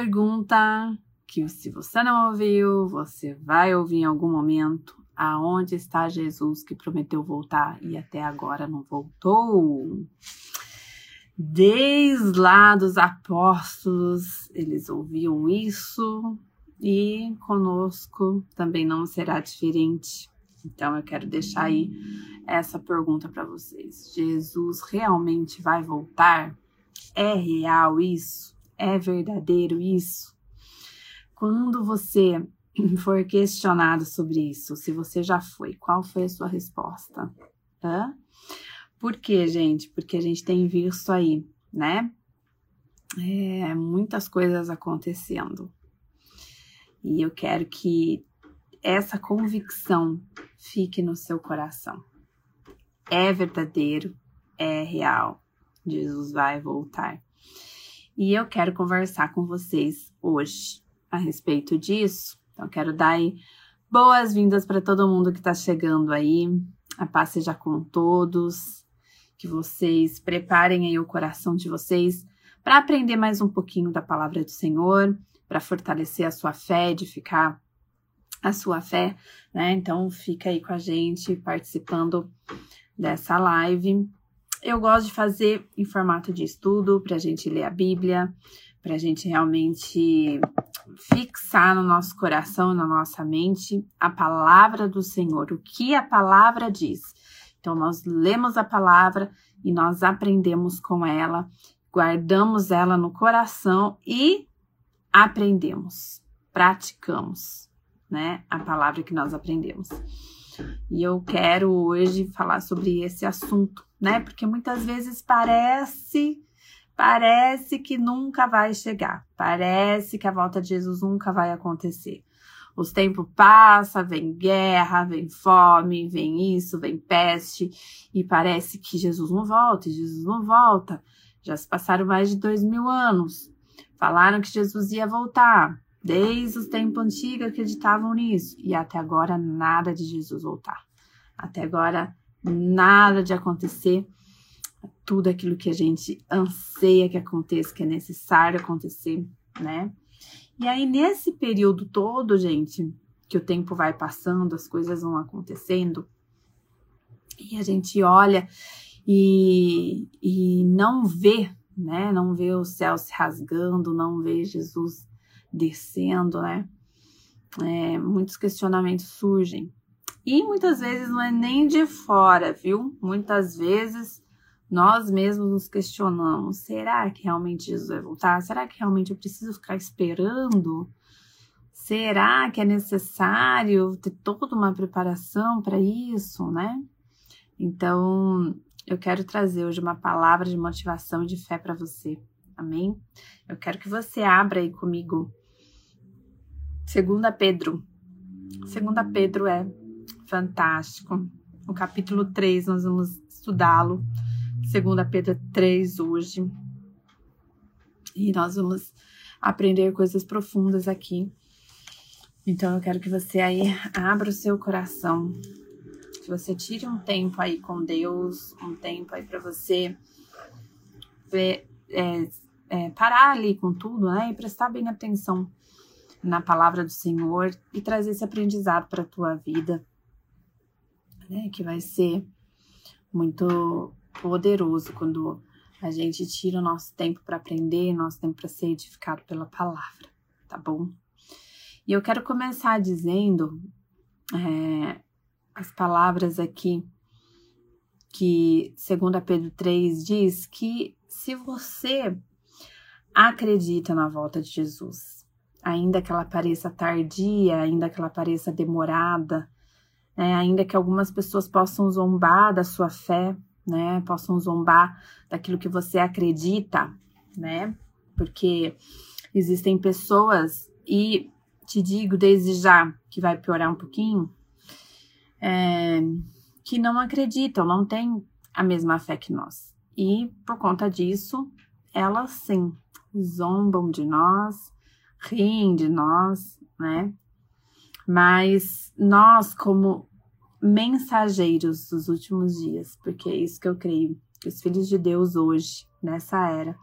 pergunta que se você não ouviu, você vai ouvir em algum momento. Aonde está Jesus que prometeu voltar e até agora não voltou? Desde lá dos apóstolos, eles ouviam isso e conosco também não será diferente. Então eu quero deixar aí essa pergunta para vocês: Jesus realmente vai voltar? É real isso? É verdadeiro isso? Quando você for questionado sobre isso, se você já foi, qual foi a sua resposta? Hã? Por quê, gente? Porque a gente tem visto aí, né? É, muitas coisas acontecendo. E eu quero que essa convicção fique no seu coração. É verdadeiro, é real. Jesus vai voltar. E eu quero conversar com vocês hoje a respeito disso. Então, quero dar boas-vindas para todo mundo que está chegando aí. A paz seja com todos. Que vocês preparem aí o coração de vocês para aprender mais um pouquinho da palavra do Senhor, para fortalecer a sua fé, edificar a sua fé, né? Então fica aí com a gente participando dessa live. Eu gosto de fazer em formato de estudo para a gente ler a Bíblia, para a gente realmente fixar no nosso coração, na nossa mente, a palavra do Senhor, o que a palavra diz. Então, nós lemos a palavra e nós aprendemos com ela, guardamos ela no coração e aprendemos, praticamos, né? A palavra que nós aprendemos. E eu quero hoje falar sobre esse assunto, né? Porque muitas vezes parece parece que nunca vai chegar. Parece que a volta de Jesus nunca vai acontecer. Os tempos passam, vem guerra, vem fome, vem isso, vem peste, e parece que Jesus não volta, e Jesus não volta. Já se passaram mais de dois mil anos. Falaram que Jesus ia voltar. Desde os tempos antigos acreditavam nisso. E até agora nada de Jesus voltar. Até agora nada de acontecer tudo aquilo que a gente anseia que aconteça, que é necessário acontecer, né? E aí, nesse período todo, gente, que o tempo vai passando, as coisas vão acontecendo, e a gente olha e, e não vê, né? Não vê o céu se rasgando, não vê Jesus descendo, né? É, muitos questionamentos surgem. E muitas vezes não é nem de fora, viu? Muitas vezes nós mesmos nos questionamos: será que realmente Jesus vai voltar? Será que realmente eu preciso ficar esperando? Será que é necessário ter toda uma preparação para isso, né? Então, eu quero trazer hoje uma palavra de motivação e de fé para você. Amém? Eu quero que você abra aí comigo. Segunda Pedro. Segunda Pedro é fantástico. O capítulo 3 nós vamos estudá-lo segunda Pedro 3 hoje. E nós vamos aprender coisas profundas aqui. Então eu quero que você aí abra o seu coração, que você tire um tempo aí com Deus, um tempo aí para você ver, é, é, parar ali com tudo, né? E prestar bem atenção na palavra do Senhor e trazer esse aprendizado para a tua vida, né? Que vai ser muito poderoso quando a gente tira o nosso tempo para aprender, nosso tempo para ser edificado pela palavra, tá bom? E eu quero começar dizendo é, as palavras aqui que, segundo Pedro 3, diz que se você acredita na volta de Jesus, ainda que ela pareça tardia, ainda que ela pareça demorada, né, ainda que algumas pessoas possam zombar da sua fé, né? Possam zombar daquilo que você acredita, né? Porque existem pessoas, e te digo desde já que vai piorar um pouquinho, é, que não acreditam, não têm a mesma fé que nós. E por conta disso, elas sim zombam de nós, riem de nós, né? Mas nós, como mensageiros dos últimos dias, porque é isso que eu creio, que os filhos de Deus hoje, nessa era,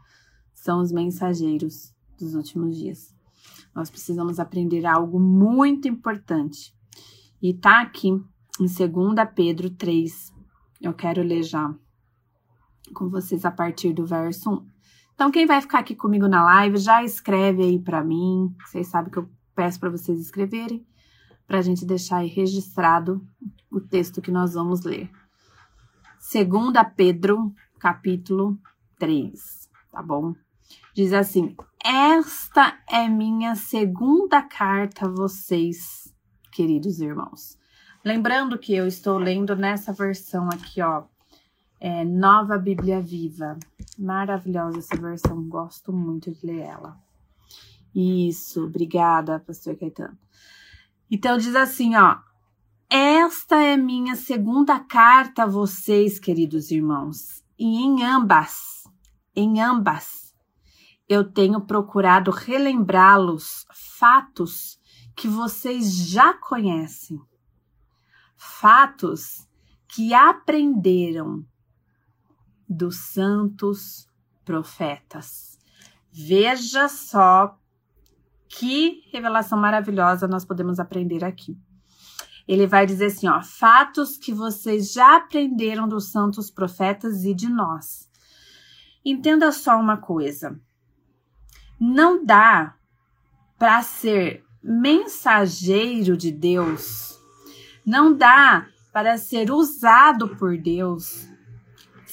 são os mensageiros dos últimos dias. Nós precisamos aprender algo muito importante. E tá aqui em 2 Pedro 3. Eu quero ler já com vocês a partir do verso 1. Então, quem vai ficar aqui comigo na live, já escreve aí para mim. Vocês sabem que eu peço para vocês escreverem, para a gente deixar aí registrado o texto que nós vamos ler. 2 Pedro, capítulo 3, tá bom? Diz assim: Esta é minha segunda carta a vocês, queridos irmãos. Lembrando que eu estou lendo nessa versão aqui, ó, é, Nova Bíblia Viva. Maravilhosa essa versão, gosto muito de ler ela. Isso, obrigada, pastor Caetano. Então diz assim, ó: Esta é minha segunda carta a vocês, queridos irmãos, e em ambas, em ambas eu tenho procurado relembrá-los fatos que vocês já conhecem, fatos que aprenderam dos santos profetas. Veja só que revelação maravilhosa nós podemos aprender aqui. Ele vai dizer assim, ó, fatos que vocês já aprenderam dos santos profetas e de nós. Entenda só uma coisa. Não dá para ser mensageiro de Deus, não dá para ser usado por Deus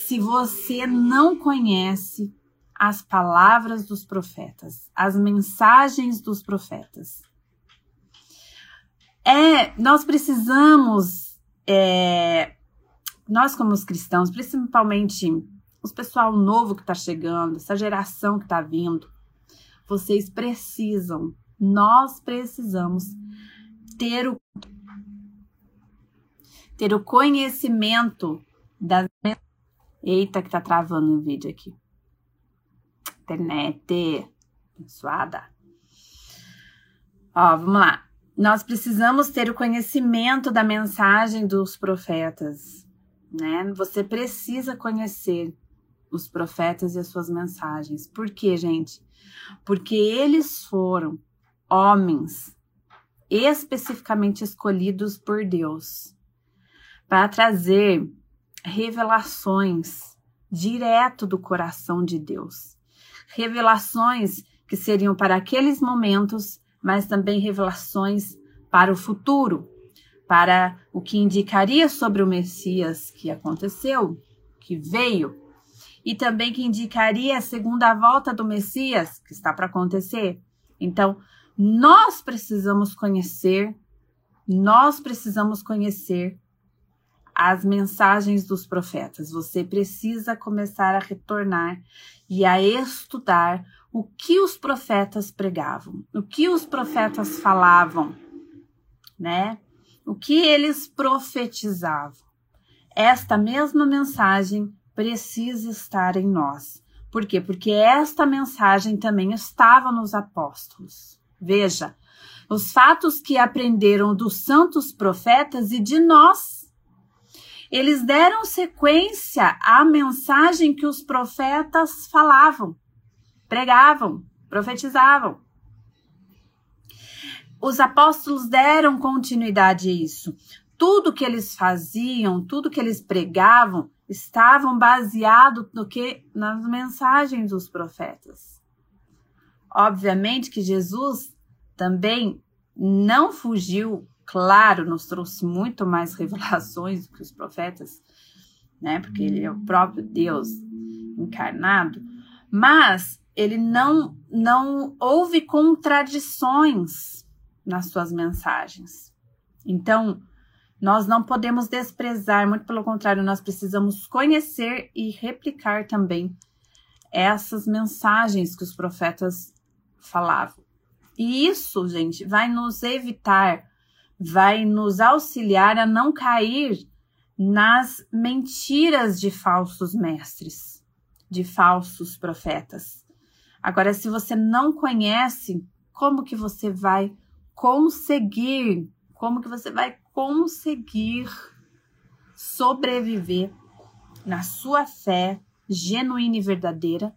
se você não conhece as palavras dos profetas, as mensagens dos profetas. É, nós precisamos, é, nós como os cristãos, principalmente os pessoal novo que está chegando, essa geração que está vindo, vocês precisam, nós precisamos ter o ter o conhecimento das Eita que tá travando o vídeo aqui. Internet suada. Ó, vamos lá. Nós precisamos ter o conhecimento da mensagem dos profetas, né? Você precisa conhecer os profetas e as suas mensagens. Por quê, gente? Porque eles foram homens especificamente escolhidos por Deus para trazer revelações direto do coração de Deus. Revelações que seriam para aqueles momentos, mas também revelações para o futuro, para o que indicaria sobre o Messias que aconteceu, que veio e também que indicaria a segunda volta do Messias, que está para acontecer. Então, nós precisamos conhecer, nós precisamos conhecer as mensagens dos profetas. Você precisa começar a retornar e a estudar o que os profetas pregavam, o que os profetas falavam, né? O que eles profetizavam. Esta mesma mensagem precisa estar em nós. Por quê? Porque esta mensagem também estava nos apóstolos. Veja, os fatos que aprenderam dos santos profetas e de nós. Eles deram sequência à mensagem que os profetas falavam, pregavam, profetizavam. Os apóstolos deram continuidade a isso. Tudo que eles faziam, tudo que eles pregavam, estavam baseados no que nas mensagens dos profetas. Obviamente que Jesus também não fugiu, claro, nos trouxe muito mais revelações do que os profetas, né? Porque ele é o próprio Deus encarnado, mas ele não não houve contradições nas suas mensagens. Então, nós não podemos desprezar, muito pelo contrário, nós precisamos conhecer e replicar também essas mensagens que os profetas falavam. E isso, gente, vai nos evitar, vai nos auxiliar a não cair nas mentiras de falsos mestres, de falsos profetas. Agora, se você não conhece, como que você vai conseguir? Como que você vai conseguir sobreviver na sua fé genuína e verdadeira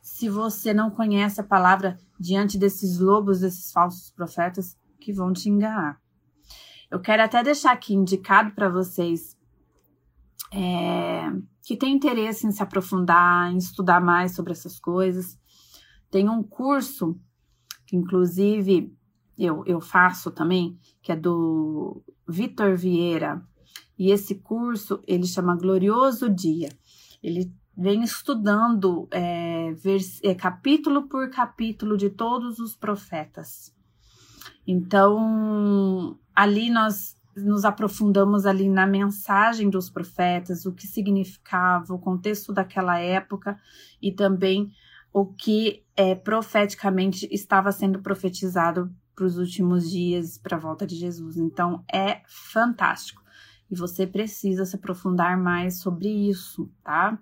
se você não conhece a palavra diante desses lobos, desses falsos profetas que vão te enganar. Eu quero até deixar aqui indicado para vocês é, que tem interesse em se aprofundar, em estudar mais sobre essas coisas. Tem um curso, que inclusive eu, eu faço também, que é do Vitor Vieira. E esse curso, ele chama Glorioso Dia. Ele vem estudando é, vers, é, capítulo por capítulo de todos os profetas. Então, ali nós nos aprofundamos ali na mensagem dos profetas, o que significava, o contexto daquela época e também o que é, profeticamente estava sendo profetizado para os últimos dias, para a volta de Jesus. Então é fantástico. E você precisa se aprofundar mais sobre isso, tá?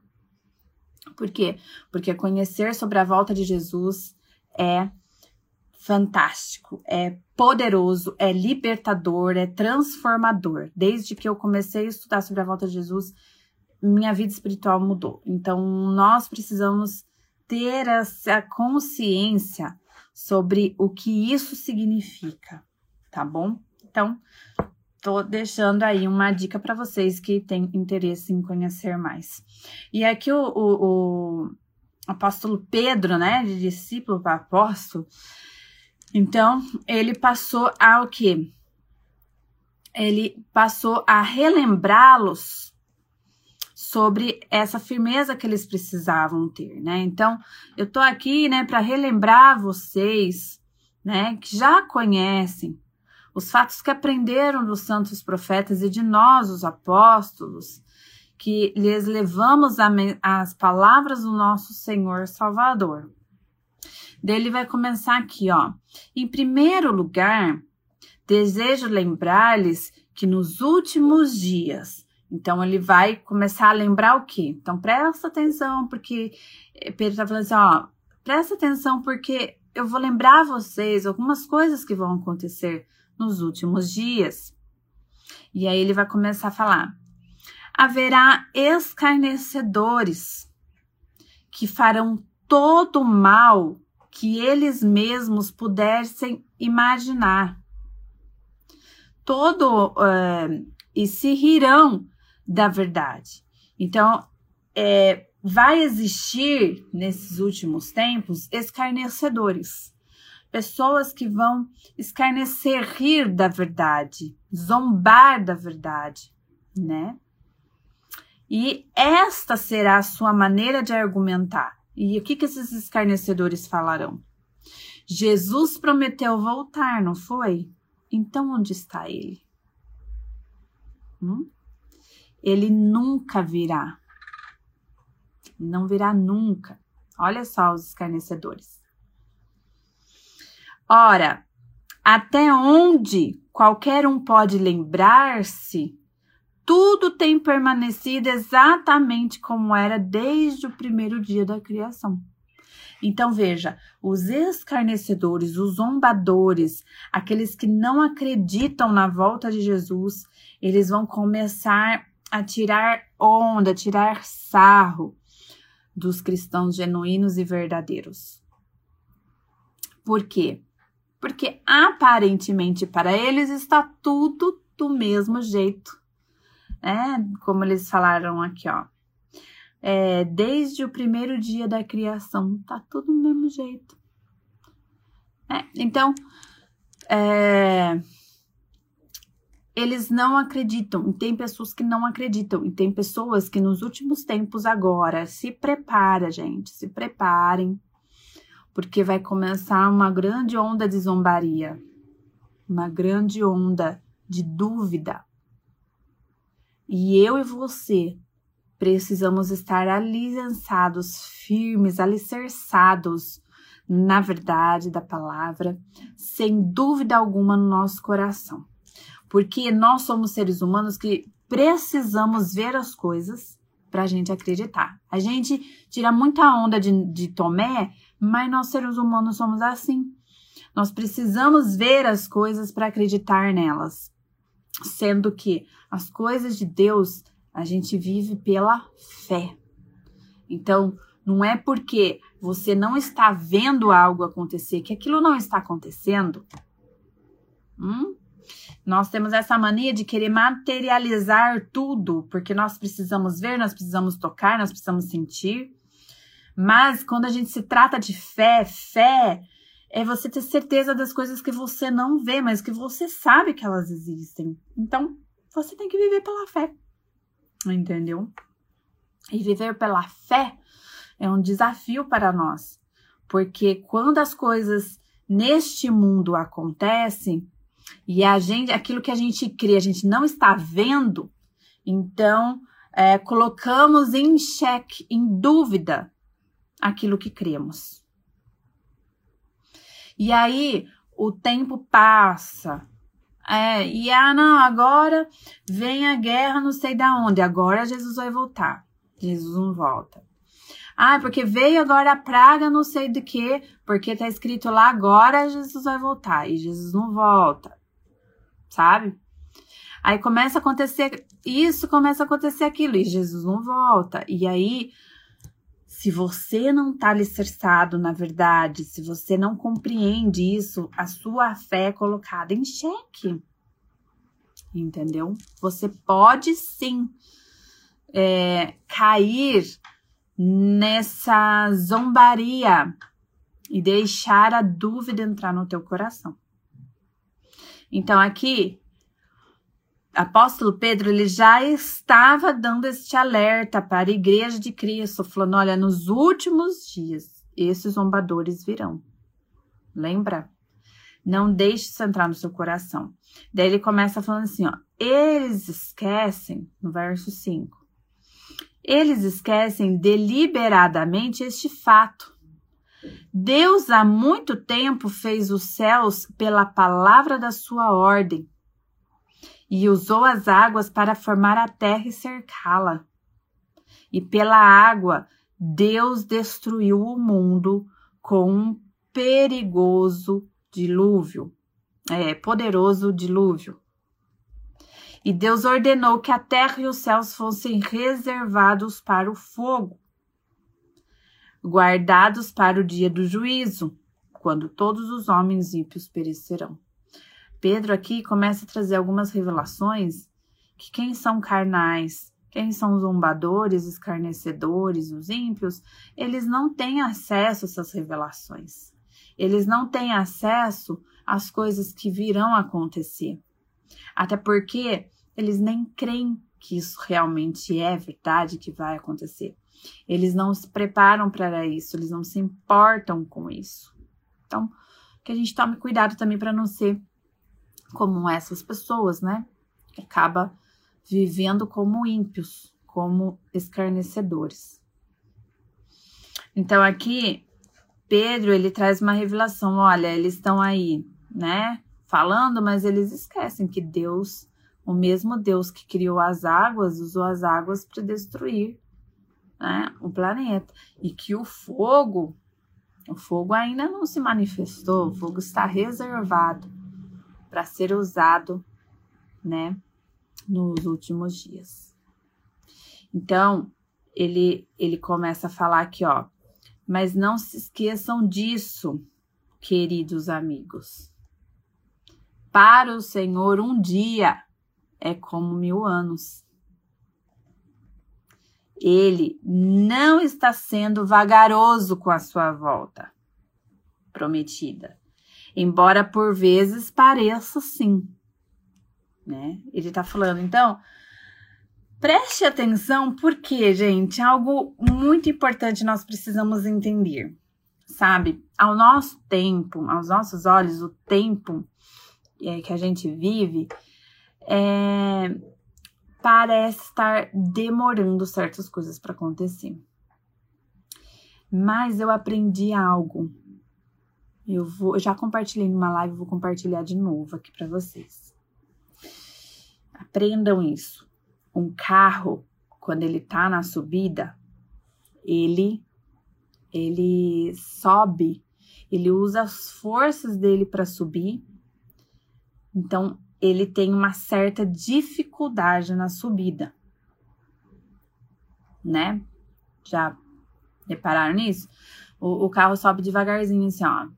Por quê? Porque conhecer sobre a volta de Jesus é fantástico, é poderoso, é libertador, é transformador. Desde que eu comecei a estudar sobre a volta de Jesus, minha vida espiritual mudou. Então, nós precisamos ter essa consciência sobre o que isso significa, tá bom? Então, tô deixando aí uma dica para vocês que têm interesse em conhecer mais. E aqui o, o, o apóstolo Pedro, né, de discípulo para apóstolo, então, ele passou a o quê? Ele passou a relembrá-los sobre essa firmeza que eles precisavam ter, né? Então, eu tô aqui, né, para relembrar vocês, né, que já conhecem os fatos que aprenderam dos santos profetas e de nós, os apóstolos, que lhes levamos as palavras do nosso Senhor Salvador. Dele vai começar aqui, ó. Em primeiro lugar, desejo lembrar-lhes que nos últimos dias, então ele vai começar a lembrar o quê? Então presta atenção, porque eh, Pedro está falando assim, ó, presta atenção porque eu vou lembrar vocês algumas coisas que vão acontecer nos últimos dias. E aí ele vai começar a falar: haverá escarnecedores que farão todo o mal que eles mesmos pudessem imaginar. Todo uh, e se rirão da verdade. Então, é, vai existir nesses últimos tempos escarnecedores, pessoas que vão escarnecer, rir da verdade, zombar da verdade, né? E esta será a sua maneira de argumentar. E o que, que esses escarnecedores falarão? Jesus prometeu voltar, não foi? Então onde está ele? Hum? Ele nunca virá. Não virá nunca. Olha só os escarnecedores. Ora, até onde qualquer um pode lembrar-se tudo tem permanecido exatamente como era desde o primeiro dia da criação. Então veja, os escarnecedores, os zombadores, aqueles que não acreditam na volta de Jesus, eles vão começar a tirar onda, a tirar sarro dos cristãos genuínos e verdadeiros. Por quê? Porque aparentemente para eles está tudo do mesmo jeito né? Como eles falaram aqui, ó. É, desde o primeiro dia da criação, tá tudo do mesmo jeito. É, então, é, eles não acreditam, e tem pessoas que não acreditam, e tem pessoas que nos últimos tempos agora, se prepara, gente, se preparem, porque vai começar uma grande onda de zombaria, uma grande onda de dúvida, e eu e você precisamos estar aliançados, firmes, alicerçados na verdade da palavra, sem dúvida alguma no nosso coração. Porque nós somos seres humanos que precisamos ver as coisas para a gente acreditar. A gente tira muita onda de, de Tomé, mas nós seres humanos somos assim. Nós precisamos ver as coisas para acreditar nelas sendo que as coisas de Deus a gente vive pela fé. Então, não é porque você não está vendo algo acontecer, que aquilo não está acontecendo, hum? Nós temos essa mania de querer materializar tudo, porque nós precisamos ver, nós precisamos tocar, nós precisamos sentir. Mas quando a gente se trata de fé, fé é você ter certeza das coisas que você não vê, mas que você sabe que elas existem. Então, você tem que viver pela fé. Entendeu? E viver pela fé é um desafio para nós, porque quando as coisas neste mundo acontecem e a gente, aquilo que a gente crê, a gente não está vendo, então é, colocamos em xeque, em dúvida, aquilo que cremos. E aí o tempo passa. É, e ah, não, agora vem a guerra, não sei da onde. Agora Jesus vai voltar. Jesus não volta. Ah, porque veio agora a praga, não sei de que, porque tá escrito lá agora Jesus vai voltar e Jesus não volta. Sabe? Aí começa a acontecer isso, começa a acontecer aquilo e Jesus não volta. E aí se você não está alicerçado na verdade, se você não compreende isso, a sua fé é colocada em xeque. Entendeu? Você pode sim é, cair nessa zombaria e deixar a dúvida entrar no teu coração. Então aqui apóstolo Pedro ele já estava dando este alerta para a igreja de Cristo, falando: olha, nos últimos dias esses zombadores virão. Lembra? Não deixe isso entrar no seu coração. Daí ele começa falando assim: ó, eles esquecem, no verso 5, eles esquecem deliberadamente este fato. Deus há muito tempo fez os céus pela palavra da sua ordem e usou as águas para formar a terra e cercá-la. E pela água, Deus destruiu o mundo com um perigoso dilúvio, é, poderoso dilúvio. E Deus ordenou que a terra e os céus fossem reservados para o fogo, guardados para o dia do juízo, quando todos os homens ímpios perecerão. Pedro aqui começa a trazer algumas revelações que quem são carnais, quem são zombadores, escarnecedores, os ímpios, eles não têm acesso a essas revelações. Eles não têm acesso às coisas que virão acontecer. Até porque eles nem creem que isso realmente é verdade que vai acontecer. Eles não se preparam para isso, eles não se importam com isso. Então, que a gente tome cuidado também para não ser como essas pessoas, né? Acaba vivendo como ímpios, como escarnecedores. Então aqui Pedro ele traz uma revelação, olha, eles estão aí, né, falando, mas eles esquecem que Deus, o mesmo Deus que criou as águas, usou as águas para destruir, né, o planeta e que o fogo, o fogo ainda não se manifestou, o fogo está reservado para ser usado, né, nos últimos dias. Então, ele ele começa a falar aqui, ó, mas não se esqueçam disso, queridos amigos. Para o Senhor, um dia é como mil anos. Ele não está sendo vagaroso com a sua volta prometida embora por vezes pareça sim, né? Ele tá falando, então, preste atenção porque, gente, algo muito importante nós precisamos entender, sabe? Ao nosso tempo, aos nossos olhos, o tempo é, que a gente vive é, parece estar demorando certas coisas para acontecer. Mas eu aprendi algo eu vou, já compartilhei numa live, vou compartilhar de novo aqui para vocês. Aprendam isso. Um carro, quando ele tá na subida, ele ele sobe, ele usa as forças dele para subir. Então, ele tem uma certa dificuldade na subida. Né? Já repararam nisso? o, o carro sobe devagarzinho, assim, ó.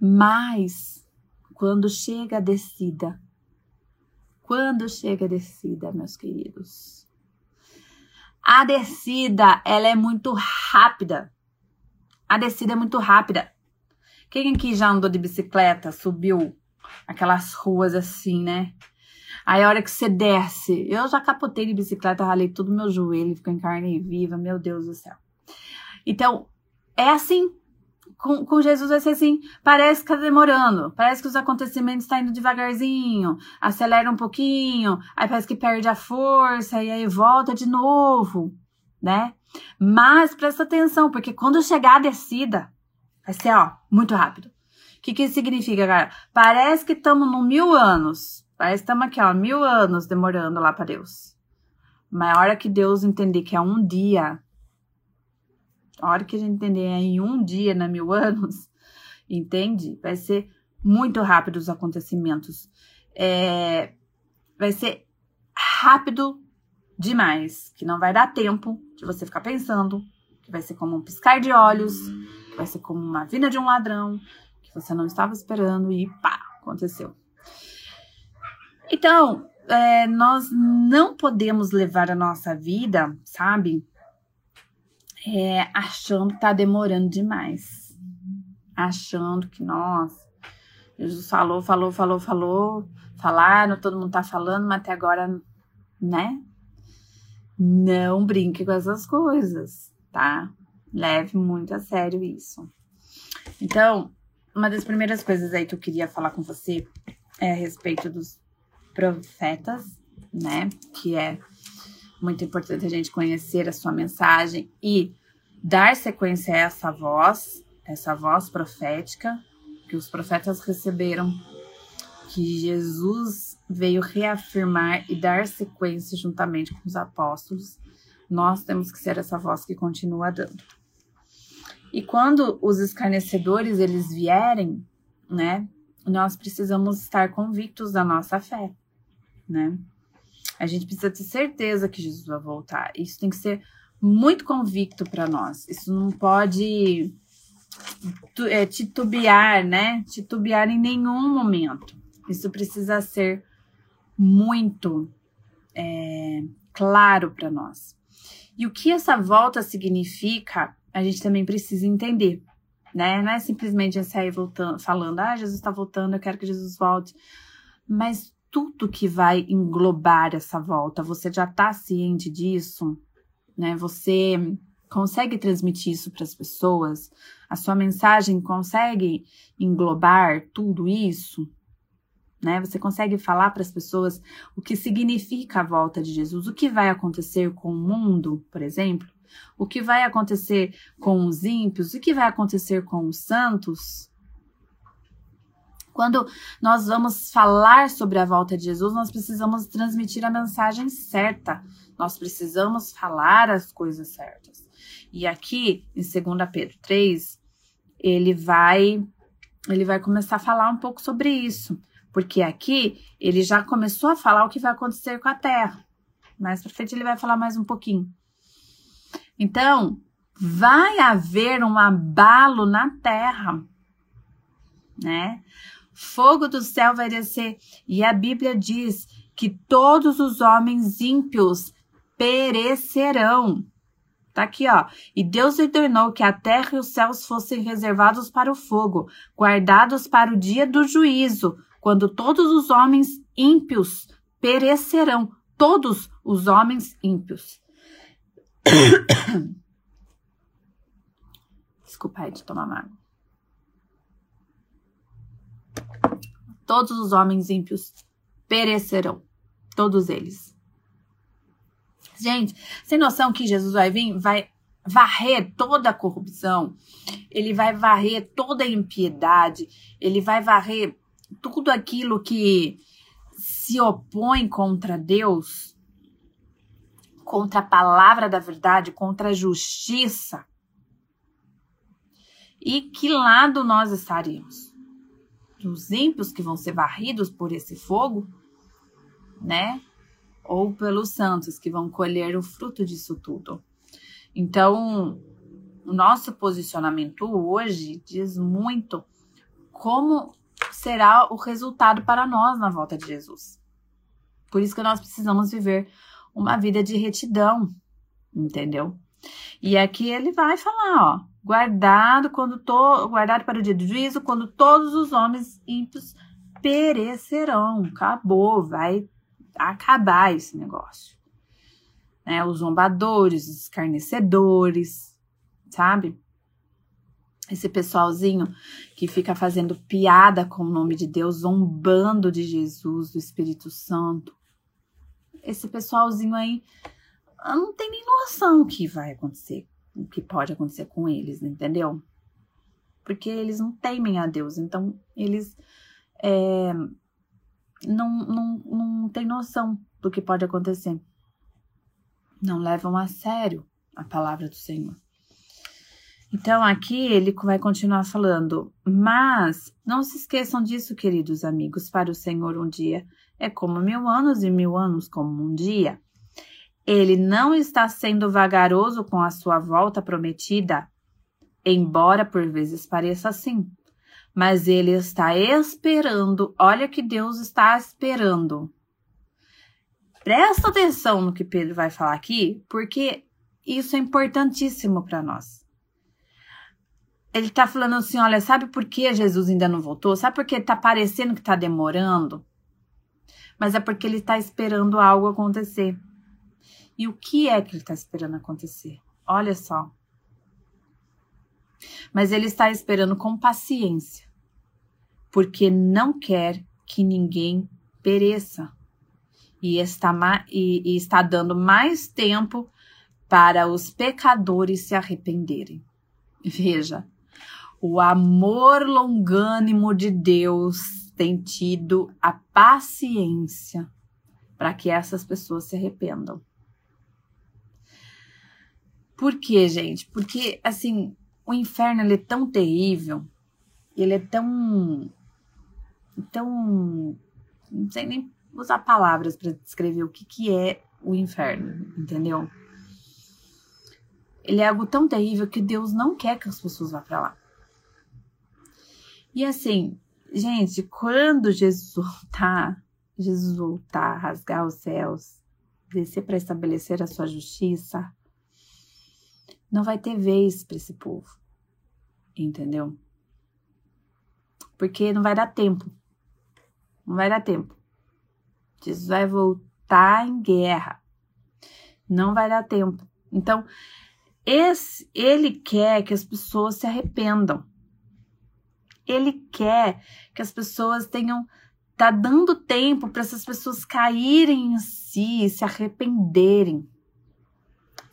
Mas, quando chega a descida, quando chega a descida, meus queridos, a descida, ela é muito rápida. A descida é muito rápida. Quem aqui já andou de bicicleta, subiu aquelas ruas assim, né? Aí a hora que você desce, eu já capotei de bicicleta, ralei todo meu joelho, ficou em carne viva, meu Deus do céu. Então, é assim, com, com, Jesus vai ser assim, parece que tá demorando, parece que os acontecimentos estão tá indo devagarzinho, acelera um pouquinho, aí parece que perde a força, e aí volta de novo, né? Mas presta atenção, porque quando chegar a descida, vai ser, ó, muito rápido. O que que isso significa, galera? Parece que estamos no mil anos, parece que estamos aqui, ó, mil anos demorando lá para Deus. Mas a hora que Deus entender que é um dia, a hora que a gente entender é em um dia, na mil anos, entende? Vai ser muito rápido os acontecimentos. É, vai ser rápido demais, que não vai dar tempo de você ficar pensando, que vai ser como um piscar de olhos, que vai ser como uma vinda de um ladrão, que você não estava esperando e pá, aconteceu. Então, é, nós não podemos levar a nossa vida, sabe, é, achando que tá demorando demais. Achando que, nossa, Jesus falou, falou, falou, falou, falaram, todo mundo tá falando, mas até agora, né? Não brinque com essas coisas, tá? Leve muito a sério isso. Então, uma das primeiras coisas aí que eu queria falar com você é a respeito dos profetas, né? Que é muito importante a gente conhecer a sua mensagem e dar sequência a essa voz, essa voz profética que os profetas receberam, que Jesus veio reafirmar e dar sequência juntamente com os apóstolos. Nós temos que ser essa voz que continua dando. E quando os escarnecedores eles vierem, né, nós precisamos estar convictos da nossa fé, né? A gente precisa ter certeza que Jesus vai voltar. Isso tem que ser muito convicto para nós. Isso não pode é, titubear, né? Titubear em nenhum momento. Isso precisa ser muito é, claro para nós. E o que essa volta significa, a gente também precisa entender, né? Não é simplesmente sair voltando, falando, ah, Jesus está voltando, eu quero que Jesus volte. Mas tudo que vai englobar essa volta, você já está ciente disso, né? Você consegue transmitir isso para as pessoas? A sua mensagem consegue englobar tudo isso? Né? Você consegue falar para as pessoas o que significa a volta de Jesus? O que vai acontecer com o mundo, por exemplo? O que vai acontecer com os ímpios? O que vai acontecer com os santos? Quando nós vamos falar sobre a volta de Jesus, nós precisamos transmitir a mensagem certa. Nós precisamos falar as coisas certas. E aqui, em 2 Pedro 3, ele vai ele vai começar a falar um pouco sobre isso, porque aqui ele já começou a falar o que vai acontecer com a terra. Mais para frente ele vai falar mais um pouquinho. Então, vai haver um abalo na terra, né? Fogo do céu vai descer. E a Bíblia diz que todos os homens ímpios perecerão. Tá aqui, ó. E Deus ordenou que a terra e os céus fossem reservados para o fogo, guardados para o dia do juízo, quando todos os homens ímpios perecerão. Todos os homens ímpios. Desculpa aí de tomar água. Todos os homens ímpios perecerão, todos eles. Gente, sem noção que Jesus vai vir, vai varrer toda a corrupção, ele vai varrer toda a impiedade, ele vai varrer tudo aquilo que se opõe contra Deus, contra a palavra da verdade, contra a justiça. E que lado nós estaremos? Dos ímpios que vão ser varridos por esse fogo, né? Ou pelos santos que vão colher o fruto disso tudo. Então, o nosso posicionamento hoje diz muito como será o resultado para nós na volta de Jesus. Por isso que nós precisamos viver uma vida de retidão, entendeu? E aqui ele vai falar, ó, guardado quando to, guardado para o dia do juízo, quando todos os homens ímpios perecerão. Acabou, vai acabar esse negócio. Né? Os zombadores, os escarnecedores, sabe? Esse pessoalzinho que fica fazendo piada com o nome de Deus, zombando de Jesus, do Espírito Santo. Esse pessoalzinho aí não tem nem noção o que vai acontecer, o que pode acontecer com eles, entendeu? Porque eles não temem a Deus, então eles é, não, não, não têm noção do que pode acontecer. Não levam a sério a palavra do Senhor. Então, aqui ele vai continuar falando, mas não se esqueçam disso, queridos amigos, para o Senhor um dia é como mil anos e mil anos como um dia. Ele não está sendo vagaroso com a sua volta prometida, embora por vezes pareça assim. Mas ele está esperando, olha que Deus está esperando. Presta atenção no que Pedro vai falar aqui, porque isso é importantíssimo para nós ele tá falando assim: olha, sabe por que Jesus ainda não voltou? Sabe por que tá parecendo que tá demorando? Mas é porque ele tá esperando algo acontecer. E o que é que ele tá esperando acontecer? Olha só. Mas ele está esperando com paciência, porque não quer que ninguém pereça. E está, e, e está dando mais tempo para os pecadores se arrependerem. Veja, o amor longânimo de Deus tem tido a paciência para que essas pessoas se arrependam. Por quê, gente? Porque, assim, o inferno ele é tão terrível, ele é tão. tão. não sei nem usar palavras para descrever o que, que é o inferno, entendeu? Ele é algo tão terrível que Deus não quer que as pessoas vá para lá. E assim, gente, quando Jesus voltar, Jesus voltar, rasgar os céus, descer para estabelecer a sua justiça, não vai ter vez para esse povo. Entendeu? Porque não vai dar tempo. Não vai dar tempo. Jesus vai voltar em guerra. Não vai dar tempo. Então, esse, ele quer que as pessoas se arrependam. Ele quer que as pessoas tenham tá dando tempo para essas pessoas caírem em si, se arrependerem.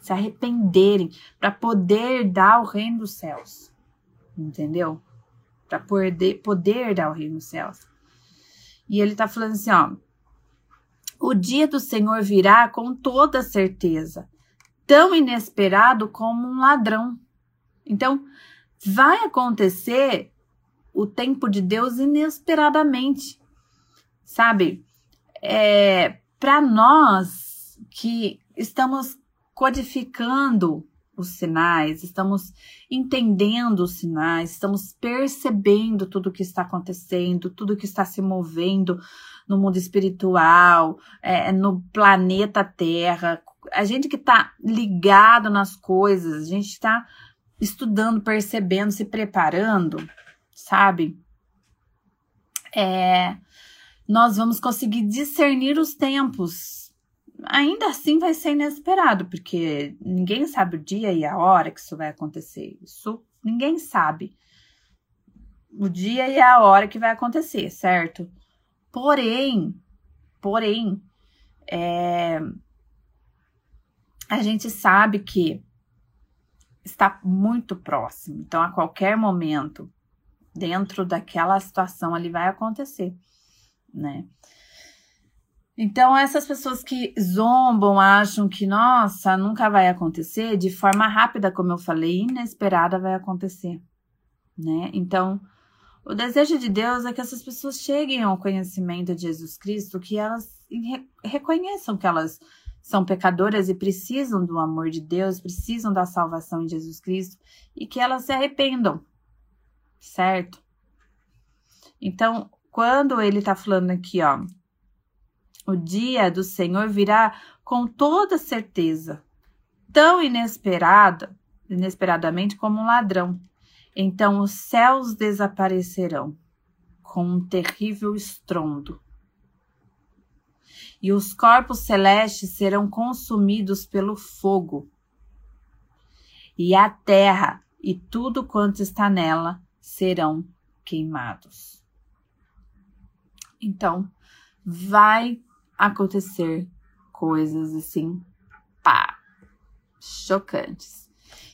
Se arrependerem para poder dar o reino dos céus. Entendeu? Para poder, poder dar o reino dos céus. E ele tá falando assim, ó: O dia do Senhor virá com toda certeza, tão inesperado como um ladrão. Então, vai acontecer o tempo de Deus inesperadamente, sabe? É, Para nós que estamos codificando os sinais, estamos entendendo os sinais, estamos percebendo tudo o que está acontecendo, tudo que está se movendo no mundo espiritual, é, no planeta Terra. A gente que está ligado nas coisas, a gente está estudando, percebendo, se preparando sabe? É, nós vamos conseguir discernir os tempos. Ainda assim vai ser inesperado, porque ninguém sabe o dia e a hora que isso vai acontecer. Isso ninguém sabe. O dia e a hora que vai acontecer, certo? Porém, porém, é, a gente sabe que está muito próximo. Então, a qualquer momento, dentro daquela situação ali vai acontecer, né? Então, essas pessoas que zombam, acham que, nossa, nunca vai acontecer, de forma rápida, como eu falei, inesperada vai acontecer, né? Então, o desejo de Deus é que essas pessoas cheguem ao conhecimento de Jesus Cristo, que elas reconheçam que elas são pecadoras e precisam do amor de Deus, precisam da salvação em Jesus Cristo e que elas se arrependam, certo? Então, quando ele está falando aqui, ó, o dia do Senhor virá com toda certeza, tão inesperada, inesperadamente como um ladrão. Então os céus desaparecerão com um terrível estrondo e os corpos celestes serão consumidos pelo fogo, e a terra e tudo quanto está nela serão queimados. Então, vai acontecer coisas assim, pá, chocantes.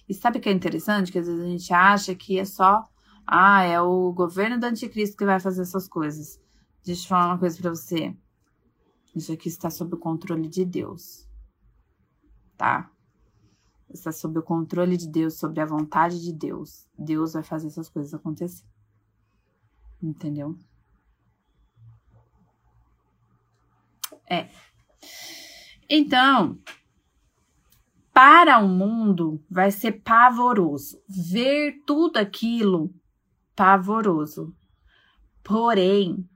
E sabe o que é interessante? Que às vezes a gente acha que é só, ah, é o governo do anticristo que vai fazer essas coisas. Deixa eu falar uma coisa para você. Isso aqui está sob o controle de Deus. Tá? Está sob o controle de Deus, sobre a vontade de Deus. Deus vai fazer essas coisas acontecer. Entendeu? É. Então, para o mundo vai ser pavoroso. Ver tudo aquilo pavoroso. Porém,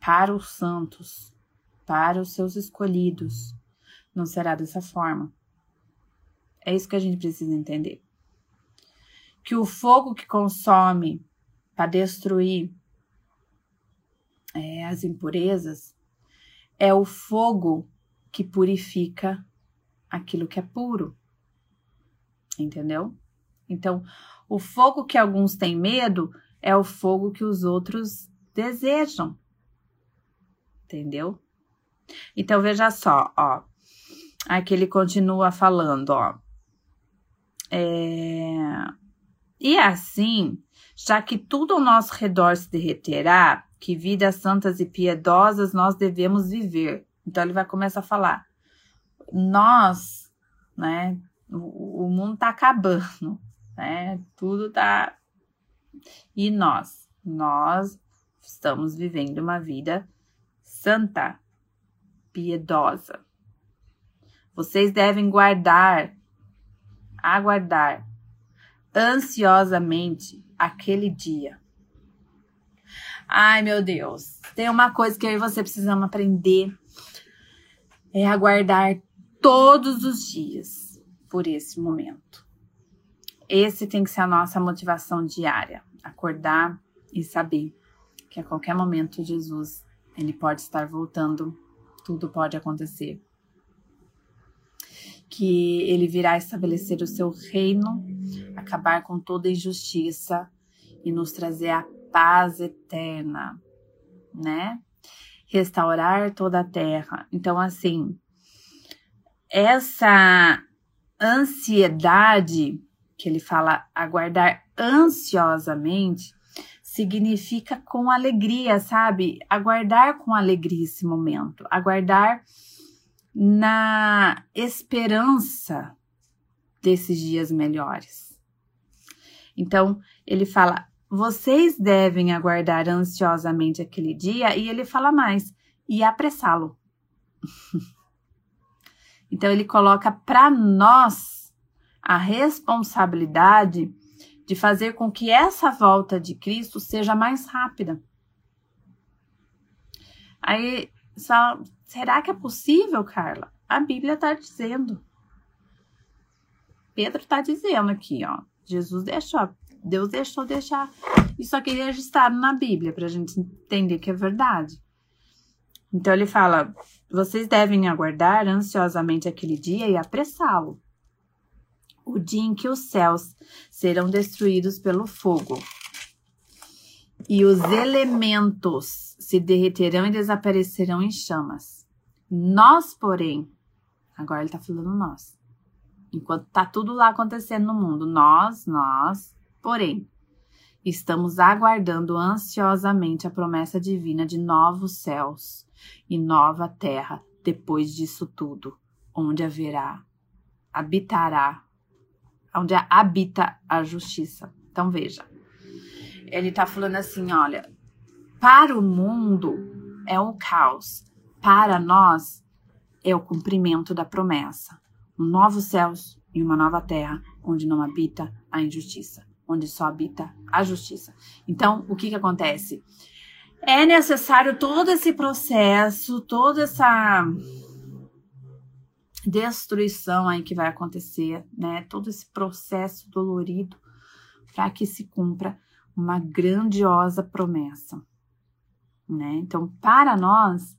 para os santos, para os seus escolhidos. Não será dessa forma. É isso que a gente precisa entender. Que o fogo que consome para destruir é, as impurezas é o fogo que purifica aquilo que é puro. Entendeu? Então, o fogo que alguns têm medo é o fogo que os outros desejam. Entendeu? Então veja só, ó. Aqui ele continua falando, ó. É... E assim, já que tudo ao nosso redor se derreterá, que vidas santas e piedosas nós devemos viver. Então ele vai começar a falar. Nós, né? O, o mundo tá acabando, né? Tudo tá. E nós? Nós estamos vivendo uma vida santa, piedosa. Vocês devem guardar, aguardar ansiosamente aquele dia. Ai, meu Deus, tem uma coisa que eu e você precisamos aprender: é aguardar todos os dias por esse momento. Esse tem que ser a nossa motivação diária. Acordar e saber que a qualquer momento Jesus ele pode estar voltando tudo pode acontecer. Que ele virá estabelecer o seu reino, acabar com toda injustiça e nos trazer a paz eterna, né? Restaurar toda a terra. Então, assim, essa ansiedade que ele fala aguardar ansiosamente significa com alegria, sabe? Aguardar com alegria esse momento, aguardar na esperança desses dias melhores. Então, ele fala: vocês devem aguardar ansiosamente aquele dia, e ele fala mais: e apressá-lo. então, ele coloca para nós a responsabilidade de fazer com que essa volta de Cristo seja mais rápida. Aí, só, será que é possível, Carla? A Bíblia está dizendo. Pedro está dizendo aqui, ó. Jesus deixou, Deus deixou deixar. Isso aqui registrado na Bíblia para a gente entender que é verdade. Então ele fala: vocês devem aguardar ansiosamente aquele dia e apressá-lo. O dia em que os céus serão destruídos pelo fogo. E os elementos se derreterão e desaparecerão em chamas. Nós, porém, agora ele está falando nós, enquanto está tudo lá acontecendo no mundo, nós, nós, porém, estamos aguardando ansiosamente a promessa divina de novos céus e nova terra depois disso tudo, onde haverá, habitará onde habita a justiça. Então veja, ele está falando assim, olha, para o mundo é um caos, para nós é o cumprimento da promessa. Um novo céus e uma nova terra, onde não habita a injustiça, onde só habita a justiça. Então, o que que acontece? É necessário todo esse processo, toda essa destruição aí que vai acontecer, né? Todo esse processo dolorido para que se cumpra uma grandiosa promessa, né? Então, para nós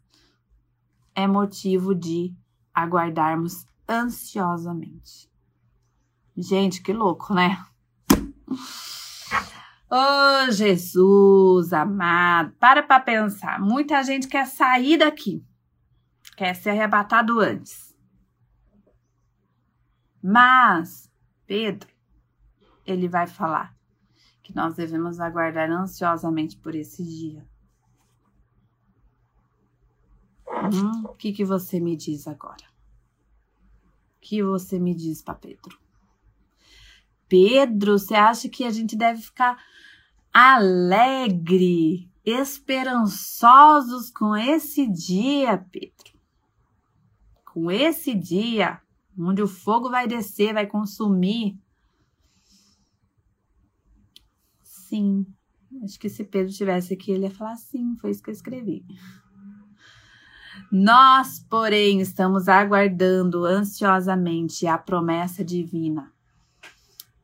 é motivo de aguardarmos ansiosamente. Gente, que louco, né? Oh, Jesus amado, para para pensar. Muita gente quer sair daqui, quer ser arrebatado antes. Mas, Pedro, ele vai falar que nós devemos aguardar ansiosamente por esse dia. Hum, o que, que você me diz agora? O que você me diz para Pedro? Pedro, você acha que a gente deve ficar alegre, esperançosos com esse dia, Pedro? Com esse dia onde o fogo vai descer, vai consumir. Sim. Acho que se Pedro tivesse aqui, ele ia falar sim, foi isso que eu escrevi. Nós, porém, estamos aguardando ansiosamente a promessa divina.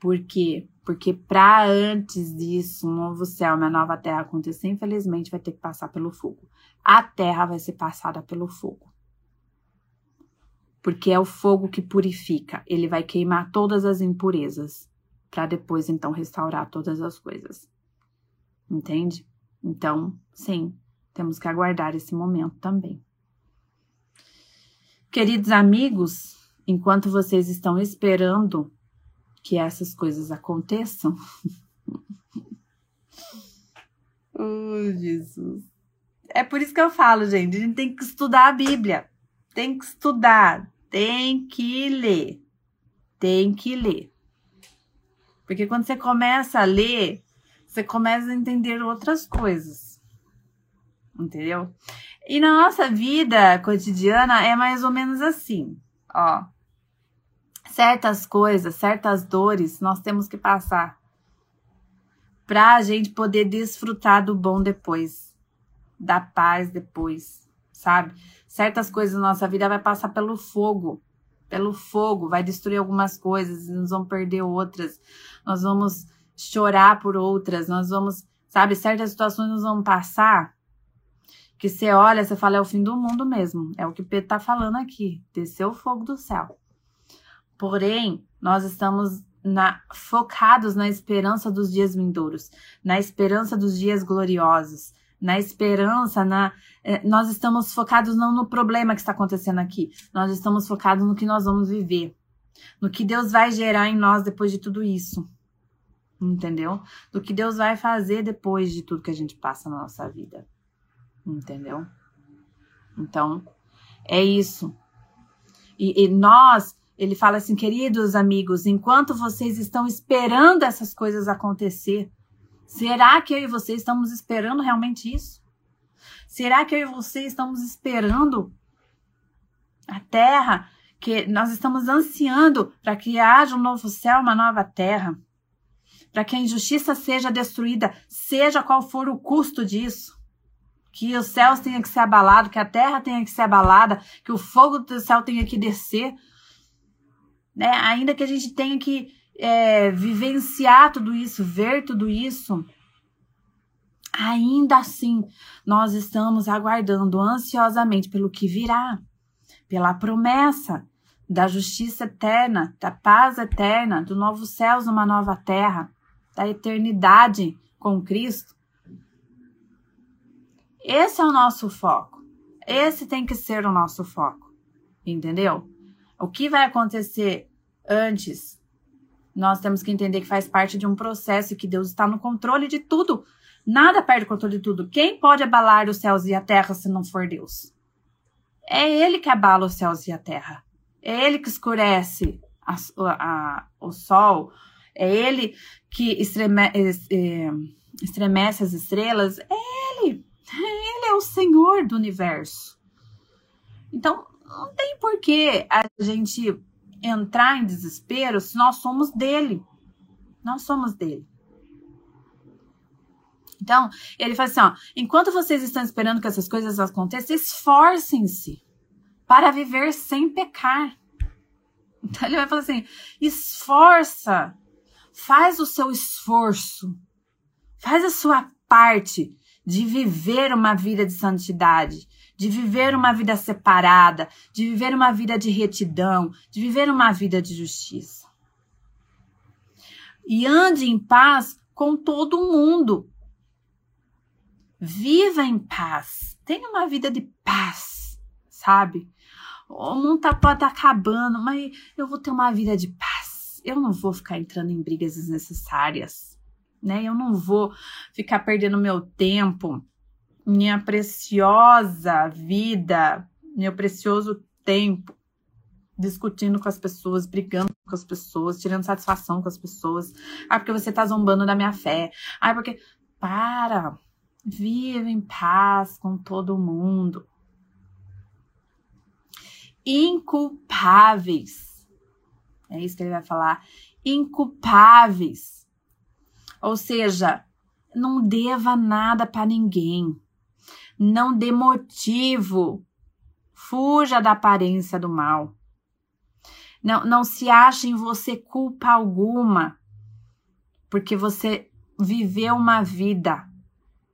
Por quê? Porque para antes disso, um novo céu, uma nova terra acontecer, infelizmente vai ter que passar pelo fogo. A terra vai ser passada pelo fogo porque é o fogo que purifica. Ele vai queimar todas as impurezas para depois então restaurar todas as coisas. Entende? Então, sim, temos que aguardar esse momento também. Queridos amigos, enquanto vocês estão esperando que essas coisas aconteçam, oh, Jesus. É por isso que eu falo, gente, a gente tem que estudar a Bíblia. Tem que estudar, tem que ler. Tem que ler. Porque quando você começa a ler, você começa a entender outras coisas. Entendeu? E na nossa vida cotidiana é mais ou menos assim, ó. Certas coisas, certas dores nós temos que passar para a gente poder desfrutar do bom depois, da paz depois, sabe? Certas coisas na nossa vida vai passar pelo fogo, pelo fogo, vai destruir algumas coisas, nós vamos perder outras, nós vamos chorar por outras, nós vamos, sabe, certas situações nós vamos passar que você olha, você fala, é o fim do mundo mesmo. É o que Pedro está falando aqui. Desceu o fogo do céu. Porém, nós estamos na, focados na esperança dos dias vindouros, na esperança dos dias gloriosos, na esperança, na é, nós estamos focados não no problema que está acontecendo aqui, nós estamos focados no que nós vamos viver, no que Deus vai gerar em nós depois de tudo isso. Entendeu? Do que Deus vai fazer depois de tudo que a gente passa na nossa vida. Entendeu? Então, é isso. E, e nós, ele fala assim, queridos amigos, enquanto vocês estão esperando essas coisas acontecer, Será que eu e você estamos esperando realmente isso? Será que eu e você estamos esperando a terra que nós estamos ansiando para que haja um novo céu, uma nova terra? Para que a injustiça seja destruída, seja qual for o custo disso? Que os céus tenham que ser abalados, que a terra tenha que ser abalada, que o fogo do céu tenha que descer, né? Ainda que a gente tenha que é, vivenciar tudo isso, ver tudo isso, ainda assim nós estamos aguardando ansiosamente pelo que virá, pela promessa da justiça eterna, da paz eterna, do novo céus, uma nova terra, da eternidade com Cristo. Esse é o nosso foco. Esse tem que ser o nosso foco. Entendeu? O que vai acontecer antes nós temos que entender que faz parte de um processo que Deus está no controle de tudo. Nada perde o controle de tudo. Quem pode abalar os céus e a terra se não for Deus? É Ele que abala os céus e a terra. É Ele que escurece a, a, o sol. É Ele que estreme, é, estremece as estrelas. É Ele. Ele é o Senhor do universo. Então, não tem por que a gente entrar em desespero se nós somos dele. Nós somos dele. Então, ele fala assim: ó, enquanto vocês estão esperando que essas coisas aconteçam, esforcem-se para viver sem pecar. Então, ele vai falar assim: esforça, faz o seu esforço, faz a sua parte de viver uma vida de santidade, de viver uma vida separada, de viver uma vida de retidão, de viver uma vida de justiça. E ande em paz com todo mundo. Viva em paz. Tenha uma vida de paz, sabe? O mundo tá, pode tá acabando, mas eu vou ter uma vida de paz. Eu não vou ficar entrando em brigas desnecessárias, né? Eu não vou ficar perdendo meu tempo, minha preciosa vida, meu precioso tempo discutindo com as pessoas, brigando com as pessoas, tirando satisfação com as pessoas. Ah, porque você tá zombando da minha fé. Ah, porque para. Viva em paz com todo mundo. Inculpáveis. É isso que ele vai falar. Inculpáveis. Ou seja, não deva nada para ninguém. Não dê motivo. Fuja da aparência do mal. Não, não se ache em você culpa alguma, porque você viveu uma vida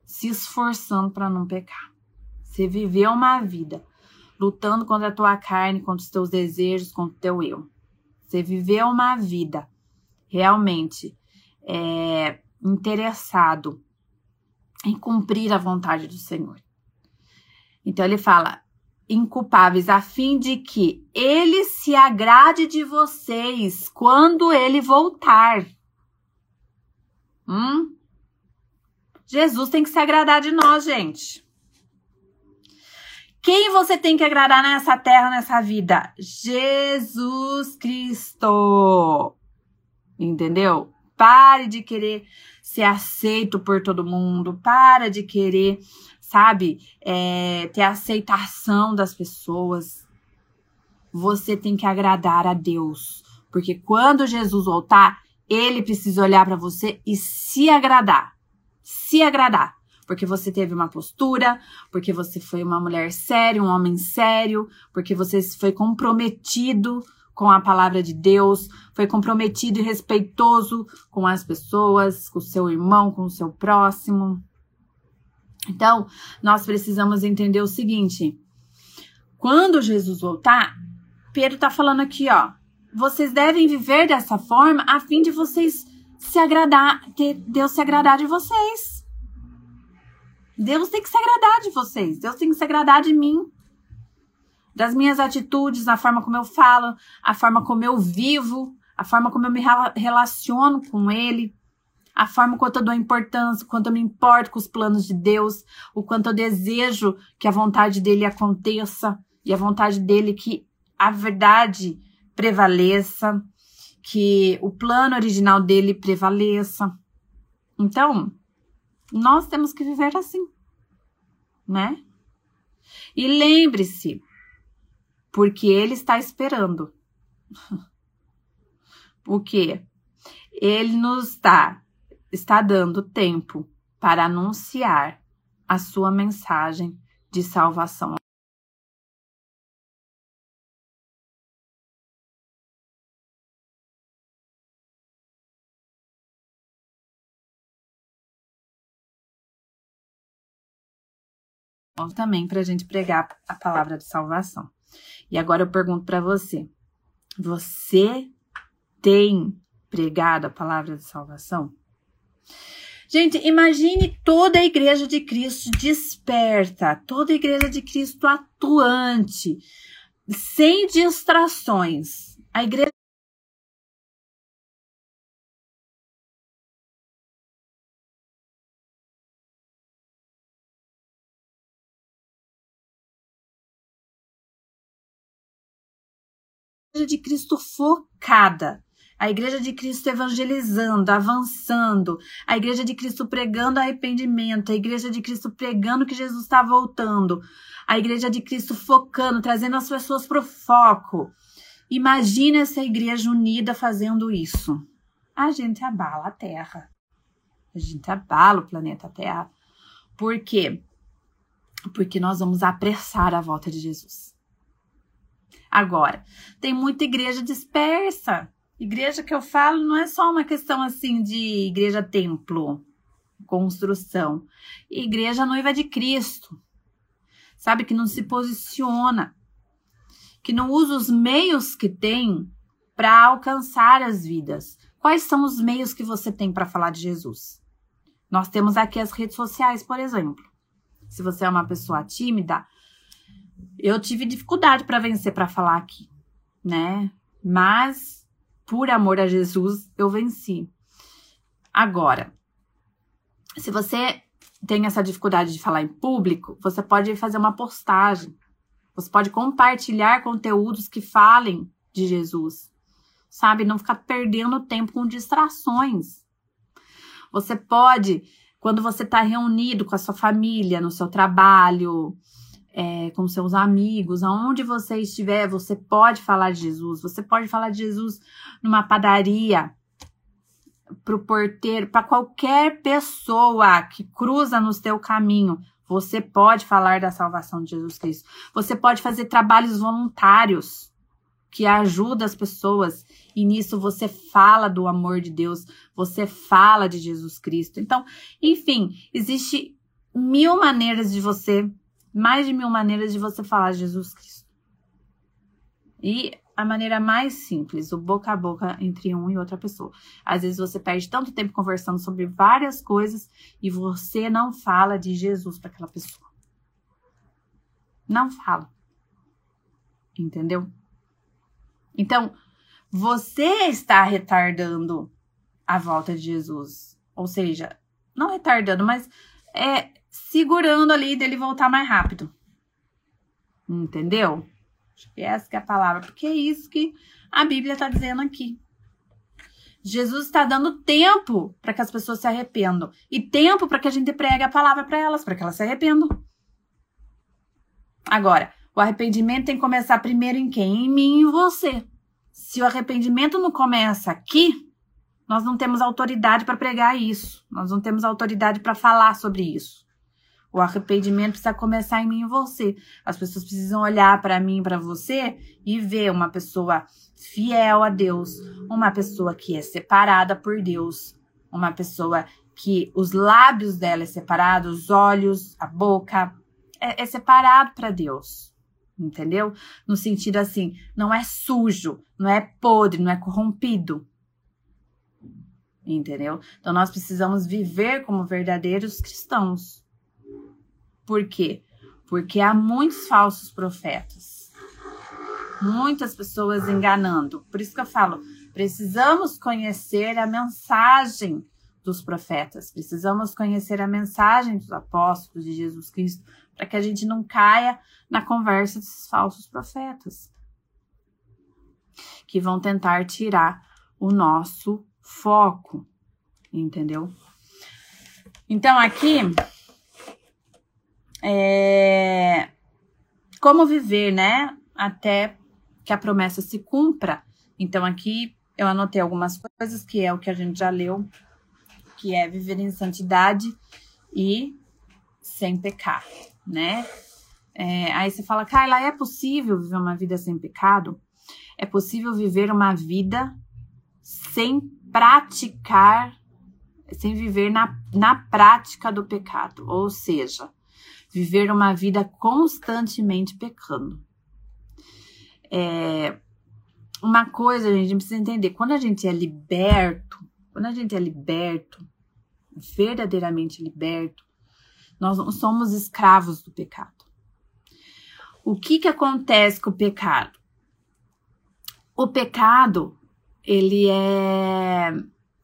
se esforçando para não pecar. Você viveu uma vida lutando contra a tua carne, contra os teus desejos, contra o teu eu. Você viveu uma vida realmente é, interessado em cumprir a vontade do Senhor. Então ele fala: inculpáveis, a fim de que ele se agrade de vocês quando ele voltar. Hum? Jesus tem que se agradar de nós, gente. Quem você tem que agradar nessa terra, nessa vida? Jesus Cristo. Entendeu? Pare de querer ser aceito por todo mundo. Para de querer, sabe, é, ter aceitação das pessoas. Você tem que agradar a Deus. Porque quando Jesus voltar, ele precisa olhar para você e se agradar se agradar. Porque você teve uma postura, porque você foi uma mulher séria, um homem sério, porque você foi comprometido com a palavra de Deus, foi comprometido e respeitoso com as pessoas, com o seu irmão, com o seu próximo. Então, nós precisamos entender o seguinte: quando Jesus voltar, Pedro está falando aqui, ó, vocês devem viver dessa forma a fim de vocês se agradar, ter Deus se agradar de vocês. Deus tem que se agradar de vocês. Deus tem que se agradar de mim. Das minhas atitudes, a forma como eu falo, a forma como eu vivo, a forma como eu me relaciono com Ele, a forma quanto eu dou importância, quanto eu me importo com os planos de Deus, o quanto eu desejo que a vontade dele aconteça e a vontade dele que a verdade prevaleça que o plano original dele prevaleça. Então, nós temos que viver assim, né? E lembre-se, porque ele está esperando. o quê? Ele nos está, está dando tempo para anunciar a sua mensagem de salvação também para a gente pregar a palavra de salvação. E agora eu pergunto para você: você tem pregado a palavra de salvação? Gente, imagine toda a igreja de Cristo desperta, toda a igreja de Cristo atuante, sem distrações. A igreja de Cristo focada. A igreja de Cristo evangelizando, avançando, a igreja de Cristo pregando arrependimento, a igreja de Cristo pregando que Jesus está voltando, a igreja de Cristo focando, trazendo as pessoas para o foco. Imagina essa igreja unida fazendo isso. A gente abala a Terra. A gente abala o planeta Terra. Por quê? Porque nós vamos apressar a volta de Jesus. Agora, tem muita igreja dispersa. Igreja que eu falo não é só uma questão assim de igreja templo, construção. Igreja noiva de Cristo. Sabe que não se posiciona, que não usa os meios que tem para alcançar as vidas. Quais são os meios que você tem para falar de Jesus? Nós temos aqui as redes sociais, por exemplo. Se você é uma pessoa tímida, eu tive dificuldade para vencer para falar aqui, né? Mas por amor a Jesus, eu venci. Agora, se você tem essa dificuldade de falar em público, você pode fazer uma postagem. Você pode compartilhar conteúdos que falem de Jesus. Sabe, não ficar perdendo tempo com distrações. Você pode, quando você está reunido com a sua família, no seu trabalho, é, com seus amigos, aonde você estiver, você pode falar de Jesus. Você pode falar de Jesus numa padaria, para o porteiro, para qualquer pessoa que cruza no seu caminho. Você pode falar da salvação de Jesus Cristo. Você pode fazer trabalhos voluntários que ajudam as pessoas e nisso você fala do amor de Deus, você fala de Jesus Cristo. Então, enfim, existe mil maneiras de você mais de mil maneiras de você falar Jesus Cristo. E a maneira mais simples, o boca a boca entre um e outra pessoa. Às vezes você perde tanto tempo conversando sobre várias coisas e você não fala de Jesus para aquela pessoa. Não fala. Entendeu? Então, você está retardando a volta de Jesus. Ou seja, não retardando, mas é segurando ali dele voltar mais rápido. Entendeu? Acho que essa que é a palavra, porque é isso que a Bíblia está dizendo aqui. Jesus está dando tempo para que as pessoas se arrependam e tempo para que a gente pregue a palavra para elas, para que elas se arrependam. Agora, o arrependimento tem que começar primeiro em quem? Em mim e em você. Se o arrependimento não começa aqui, nós não temos autoridade para pregar isso. Nós não temos autoridade para falar sobre isso. O arrependimento precisa começar em mim e você. As pessoas precisam olhar para mim, para você e ver uma pessoa fiel a Deus, uma pessoa que é separada por Deus, uma pessoa que os lábios dela é separado, os olhos, a boca é, é separado para Deus. Entendeu? No sentido assim, não é sujo, não é podre, não é corrompido. Entendeu? Então nós precisamos viver como verdadeiros cristãos. Por quê? Porque há muitos falsos profetas. Muitas pessoas enganando. Por isso que eu falo, precisamos conhecer a mensagem dos profetas. Precisamos conhecer a mensagem dos apóstolos de Jesus Cristo para que a gente não caia na conversa desses falsos profetas que vão tentar tirar o nosso foco, entendeu? Então aqui é, como viver, né? Até que a promessa se cumpra. Então, aqui eu anotei algumas coisas, que é o que a gente já leu, que é viver em santidade e sem pecar, né? É, aí você fala, Carla, é possível viver uma vida sem pecado? É possível viver uma vida sem praticar, sem viver na, na prática do pecado. Ou seja, viver uma vida constantemente pecando. É, uma coisa a gente precisa entender: quando a gente é liberto, quando a gente é liberto, verdadeiramente liberto, nós não somos escravos do pecado. O que que acontece com o pecado? O pecado, ele é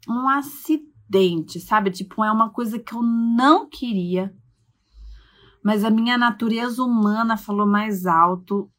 um acidente, sabe? Tipo, é uma coisa que eu não queria, mas a minha natureza humana falou mais alto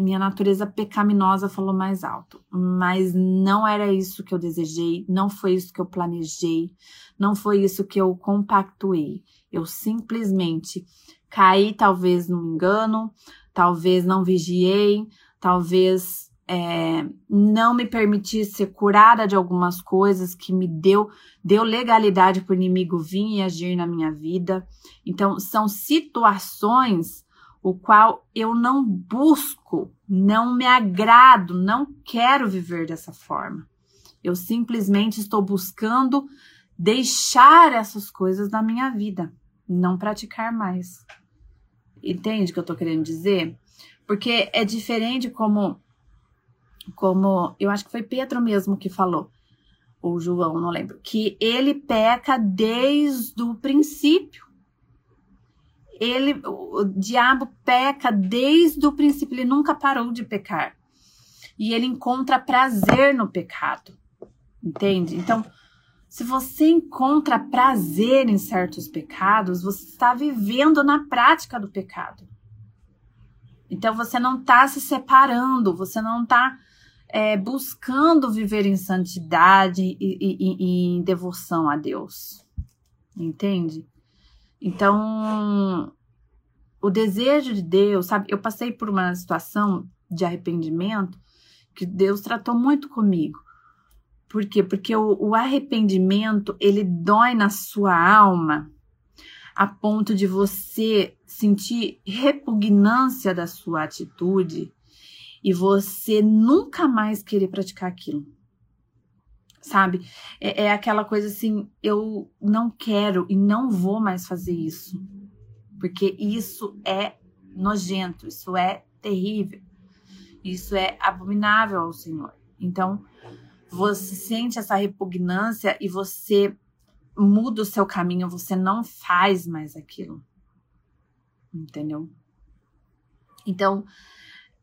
minha natureza pecaminosa falou mais alto. Mas não era isso que eu desejei, não foi isso que eu planejei, não foi isso que eu compactuei. Eu simplesmente caí, talvez num engano, talvez não vigiei, talvez é, não me permiti ser curada de algumas coisas que me deu deu legalidade para o inimigo vir e agir na minha vida. Então são situações o qual eu não busco, não me agrado, não quero viver dessa forma. Eu simplesmente estou buscando deixar essas coisas na minha vida, não praticar mais. Entende o que eu estou querendo dizer? Porque é diferente como como eu acho que foi Pedro mesmo que falou, ou João, não lembro, que ele peca desde o princípio. Ele, o diabo peca desde o princípio, ele nunca parou de pecar. E ele encontra prazer no pecado. Entende? Então, se você encontra prazer em certos pecados, você está vivendo na prática do pecado. Então você não está se separando, você não está é, buscando viver em santidade e, e, e, em devoção a Deus. Entende? Então, o desejo de Deus, sabe? Eu passei por uma situação de arrependimento que Deus tratou muito comigo. Por quê? Porque o, o arrependimento, ele dói na sua alma a ponto de você sentir repugnância da sua atitude e você nunca mais querer praticar aquilo. Sabe? É, é aquela coisa assim, eu não quero e não vou mais fazer isso. Porque isso é nojento, isso é terrível, isso é abominável ao Senhor. Então, você sente essa repugnância e você muda o seu caminho, você não faz mais aquilo. Entendeu? Então,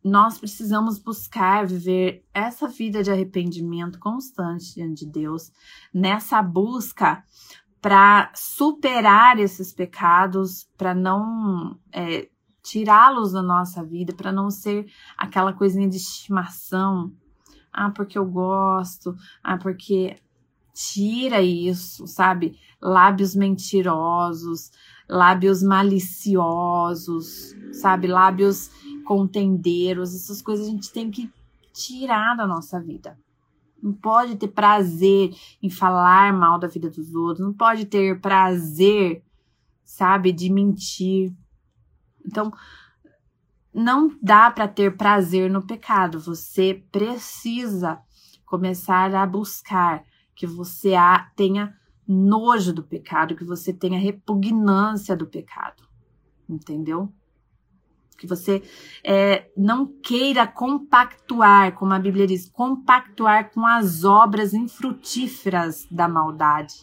nós precisamos buscar viver essa vida de arrependimento constante diante de Deus, nessa busca para superar esses pecados, para não é, tirá-los da nossa vida, para não ser aquela coisinha de estimação. Ah, porque eu gosto. Ah, porque tira isso, sabe? Lábios mentirosos, lábios maliciosos, sabe? Lábios contendeiros, essas coisas a gente tem que tirar da nossa vida. Não pode ter prazer em falar mal da vida dos outros, não pode ter prazer, sabe, de mentir. Então, não dá para ter prazer no pecado. Você precisa começar a buscar que você tenha nojo do pecado, que você tenha repugnância do pecado. Entendeu? Que você é, não queira compactuar, como a Bíblia diz, compactuar com as obras infrutíferas da maldade.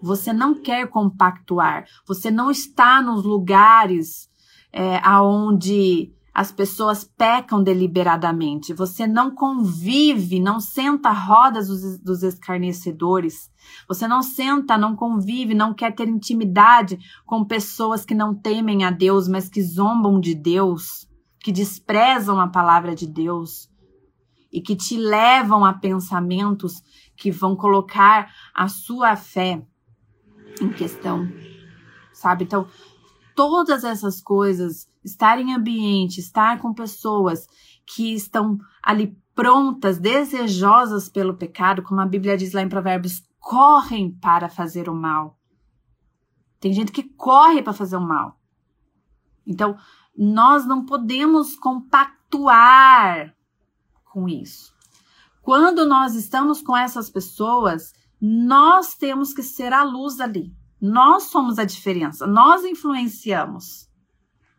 Você não quer compactuar, você não está nos lugares é, aonde as pessoas pecam deliberadamente. Você não convive, não senta rodas dos, dos escarnecedores. Você não senta, não convive, não quer ter intimidade com pessoas que não temem a Deus, mas que zombam de Deus, que desprezam a palavra de Deus e que te levam a pensamentos que vão colocar a sua fé em questão. Sabe? Então, todas essas coisas, estar em ambiente, estar com pessoas que estão ali prontas, desejosas pelo pecado, como a Bíblia diz lá em Provérbios, correm para fazer o mal. Tem gente que corre para fazer o mal. Então, nós não podemos compactuar com isso. Quando nós estamos com essas pessoas, nós temos que ser a luz ali. Nós somos a diferença, nós influenciamos.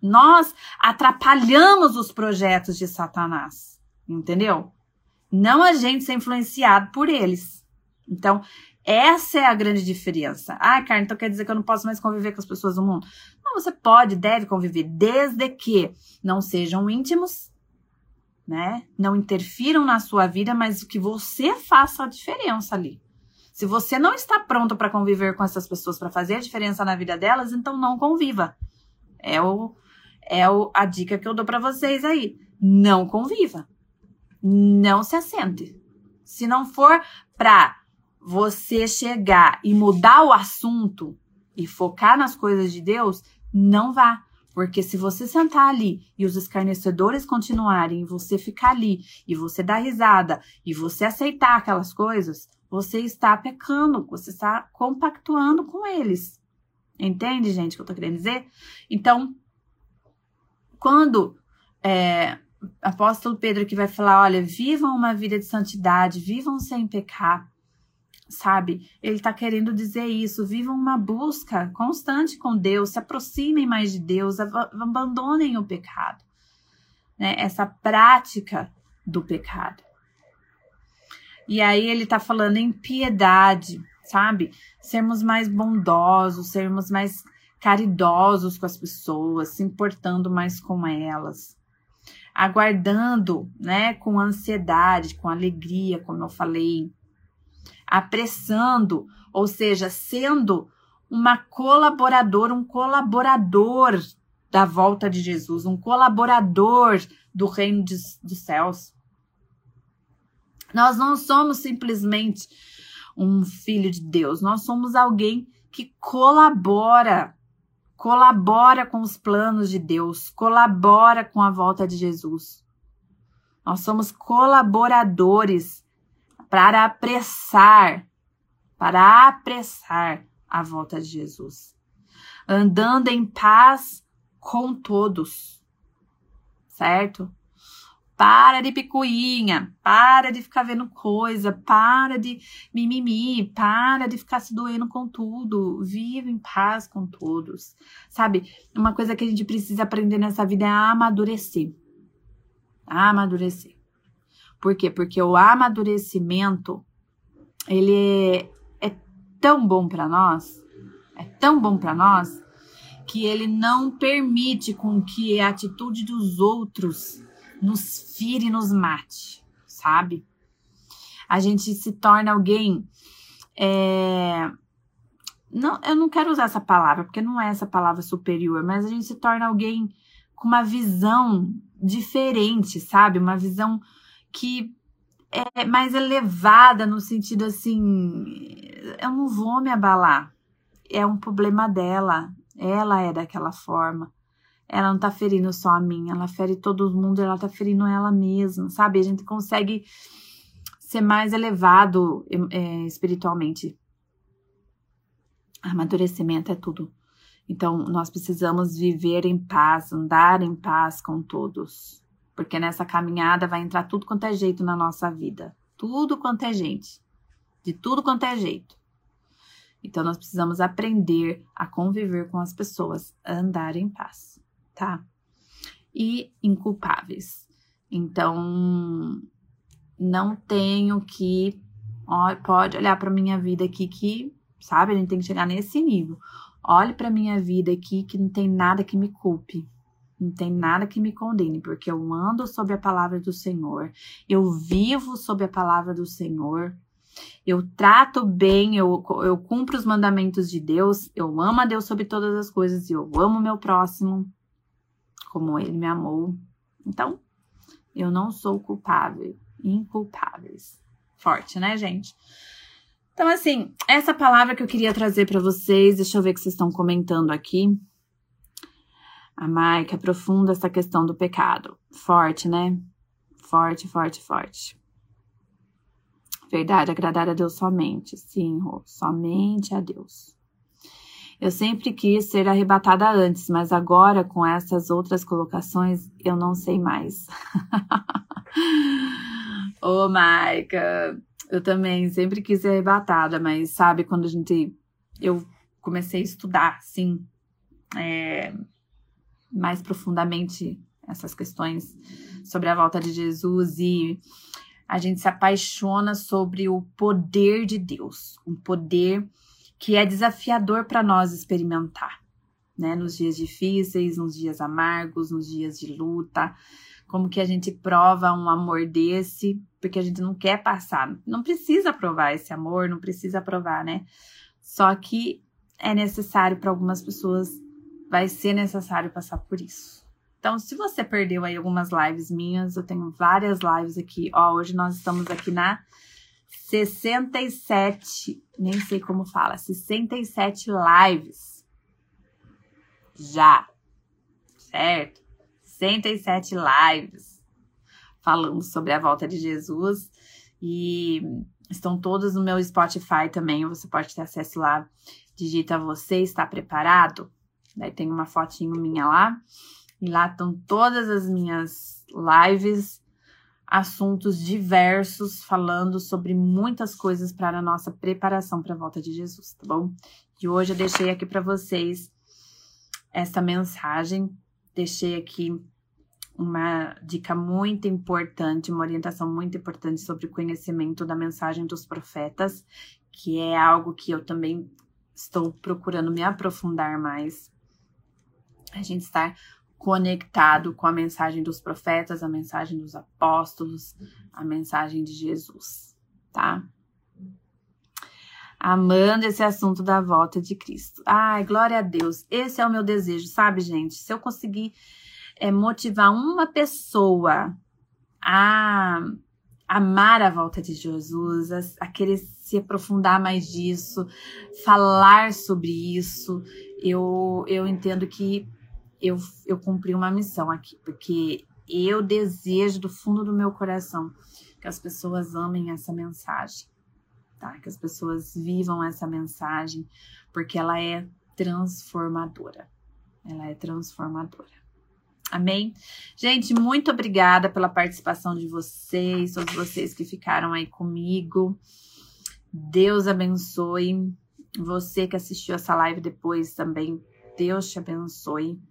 Nós atrapalhamos os projetos de Satanás, entendeu? Não a gente ser influenciado por eles. Então, essa é a grande diferença. Ah, Carne, então quer dizer que eu não posso mais conviver com as pessoas do mundo? Não, você pode, deve conviver, desde que não sejam íntimos, né? Não interfiram na sua vida, mas que você faça a diferença ali. Se você não está pronto para conviver com essas pessoas, para fazer a diferença na vida delas, então não conviva. É o é o, a dica que eu dou para vocês aí. não conviva. Não se assente. Se não for para você chegar e mudar o assunto e focar nas coisas de Deus, não vá. Porque se você sentar ali e os escarnecedores continuarem, e você ficar ali, e você dar risada, e você aceitar aquelas coisas, você está pecando, você está compactuando com eles. Entende, gente, o que eu tô querendo dizer? Então, quando é, apóstolo Pedro que vai falar, olha, vivam uma vida de santidade, vivam sem pecar, sabe? Ele está querendo dizer isso. Vivam uma busca constante com Deus, se aproximem mais de Deus, abandonem o pecado. Né? Essa prática do pecado. E aí ele está falando em piedade, sabe? Sermos mais bondosos, sermos mais caridosos com as pessoas, se importando mais com elas. Aguardando, né, com ansiedade, com alegria, como eu falei, apressando, ou seja, sendo uma colaboradora, um colaborador da volta de Jesus, um colaborador do reino de, dos céus. Nós não somos simplesmente um filho de Deus, nós somos alguém que colabora, colabora com os planos de Deus, colabora com a volta de Jesus. Nós somos colaboradores para apressar, para apressar a volta de Jesus, andando em paz com todos, certo? Para de picuinha, para de ficar vendo coisa, para de mimimi, para de ficar se doendo com tudo. Vive em paz com todos. Sabe, uma coisa que a gente precisa aprender nessa vida é amadurecer. Amadurecer. Por quê? Porque o amadurecimento, ele é, é tão bom para nós, é tão bom para nós, que ele não permite com que a atitude dos outros nos fire e nos mate, sabe? A gente se torna alguém. É... Não, eu não quero usar essa palavra, porque não é essa palavra superior, mas a gente se torna alguém com uma visão diferente, sabe? Uma visão que é mais elevada no sentido assim, eu não vou me abalar. É um problema dela. Ela é daquela forma. Ela não tá ferindo só a mim, ela fere todo mundo, ela tá ferindo ela mesma, sabe? A gente consegue ser mais elevado é, espiritualmente. Amadurecimento é tudo. Então, nós precisamos viver em paz, andar em paz com todos. Porque nessa caminhada vai entrar tudo quanto é jeito na nossa vida. Tudo quanto é gente. De tudo quanto é jeito. Então nós precisamos aprender a conviver com as pessoas, andar em paz, tá? E inculpáveis. Então não tenho que ó, pode olhar para minha vida aqui que, sabe, a gente tem que chegar nesse nível. Olhe para minha vida aqui que não tem nada que me culpe. Não tem nada que me condene, porque eu ando sob a palavra do Senhor, eu vivo sob a palavra do Senhor, eu trato bem, eu, eu cumpro os mandamentos de Deus, eu amo a Deus sobre todas as coisas e eu amo meu próximo como ele me amou. Então, eu não sou culpável, inculpáveis. Forte, né, gente? Então, assim, essa palavra que eu queria trazer para vocês, deixa eu ver o que vocês estão comentando aqui. A Mike aprofunda essa questão do pecado. Forte, né? Forte, forte, forte. Verdade, agradar a Deus somente. Sim, Rô, somente a Deus. Eu sempre quis ser arrebatada antes, mas agora, com essas outras colocações, eu não sei mais. Ô, oh, Maica, eu também sempre quis ser arrebatada, mas sabe quando a gente. Eu comecei a estudar, sim, é, mais profundamente essas questões sobre a volta de Jesus e a gente se apaixona sobre o poder de Deus, um poder que é desafiador para nós experimentar, né? Nos dias difíceis, nos dias amargos, nos dias de luta, como que a gente prova um amor desse, porque a gente não quer passar, não precisa provar esse amor, não precisa provar, né? Só que é necessário para algumas pessoas vai ser necessário passar por isso, Então, se você perdeu aí algumas lives minhas, eu tenho várias lives aqui. Ó, hoje nós estamos aqui na 67, nem sei como fala, 67 lives. Já. Certo? 67 lives falando sobre a volta de Jesus e estão todos no meu Spotify também, você pode ter acesso lá. Digita você está preparado? Daí tem uma fotinho minha lá. E lá estão todas as minhas lives, assuntos diversos, falando sobre muitas coisas para a nossa preparação para a volta de Jesus, tá bom? E hoje eu deixei aqui para vocês essa mensagem, deixei aqui uma dica muito importante, uma orientação muito importante sobre o conhecimento da mensagem dos profetas, que é algo que eu também estou procurando me aprofundar mais. A gente está conectado com a mensagem dos profetas, a mensagem dos apóstolos, a mensagem de Jesus, tá? Amando esse assunto da volta de Cristo. Ai, glória a Deus. Esse é o meu desejo, sabe, gente? Se eu conseguir é motivar uma pessoa a amar a volta de Jesus, a, a, querer se aprofundar mais disso, falar sobre isso, eu, eu entendo que eu, eu cumpri uma missão aqui, porque eu desejo do fundo do meu coração que as pessoas amem essa mensagem, tá? Que as pessoas vivam essa mensagem, porque ela é transformadora. Ela é transformadora. Amém? Gente, muito obrigada pela participação de vocês, todos vocês que ficaram aí comigo. Deus abençoe. Você que assistiu essa live depois também, Deus te abençoe.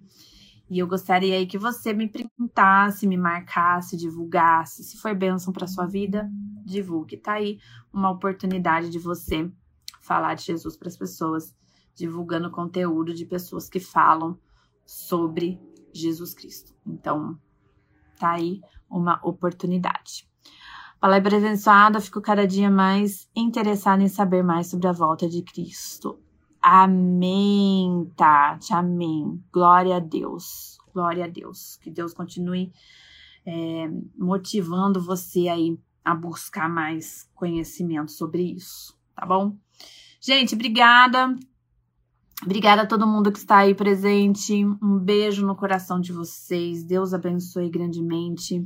E eu gostaria aí que você me printasse, me marcasse, divulgasse. Se for bênção para sua vida, divulgue. Tá aí uma oportunidade de você falar de Jesus para as pessoas, divulgando conteúdo de pessoas que falam sobre Jesus Cristo. Então, tá aí uma oportunidade. Palavra abençoada, fico cada dia mais interessada em saber mais sobre a volta de Cristo. Amém, Tati, amém. Glória a Deus, glória a Deus. Que Deus continue é, motivando você aí a buscar mais conhecimento sobre isso, tá bom? Gente, obrigada. Obrigada a todo mundo que está aí presente. Um beijo no coração de vocês. Deus abençoe grandemente.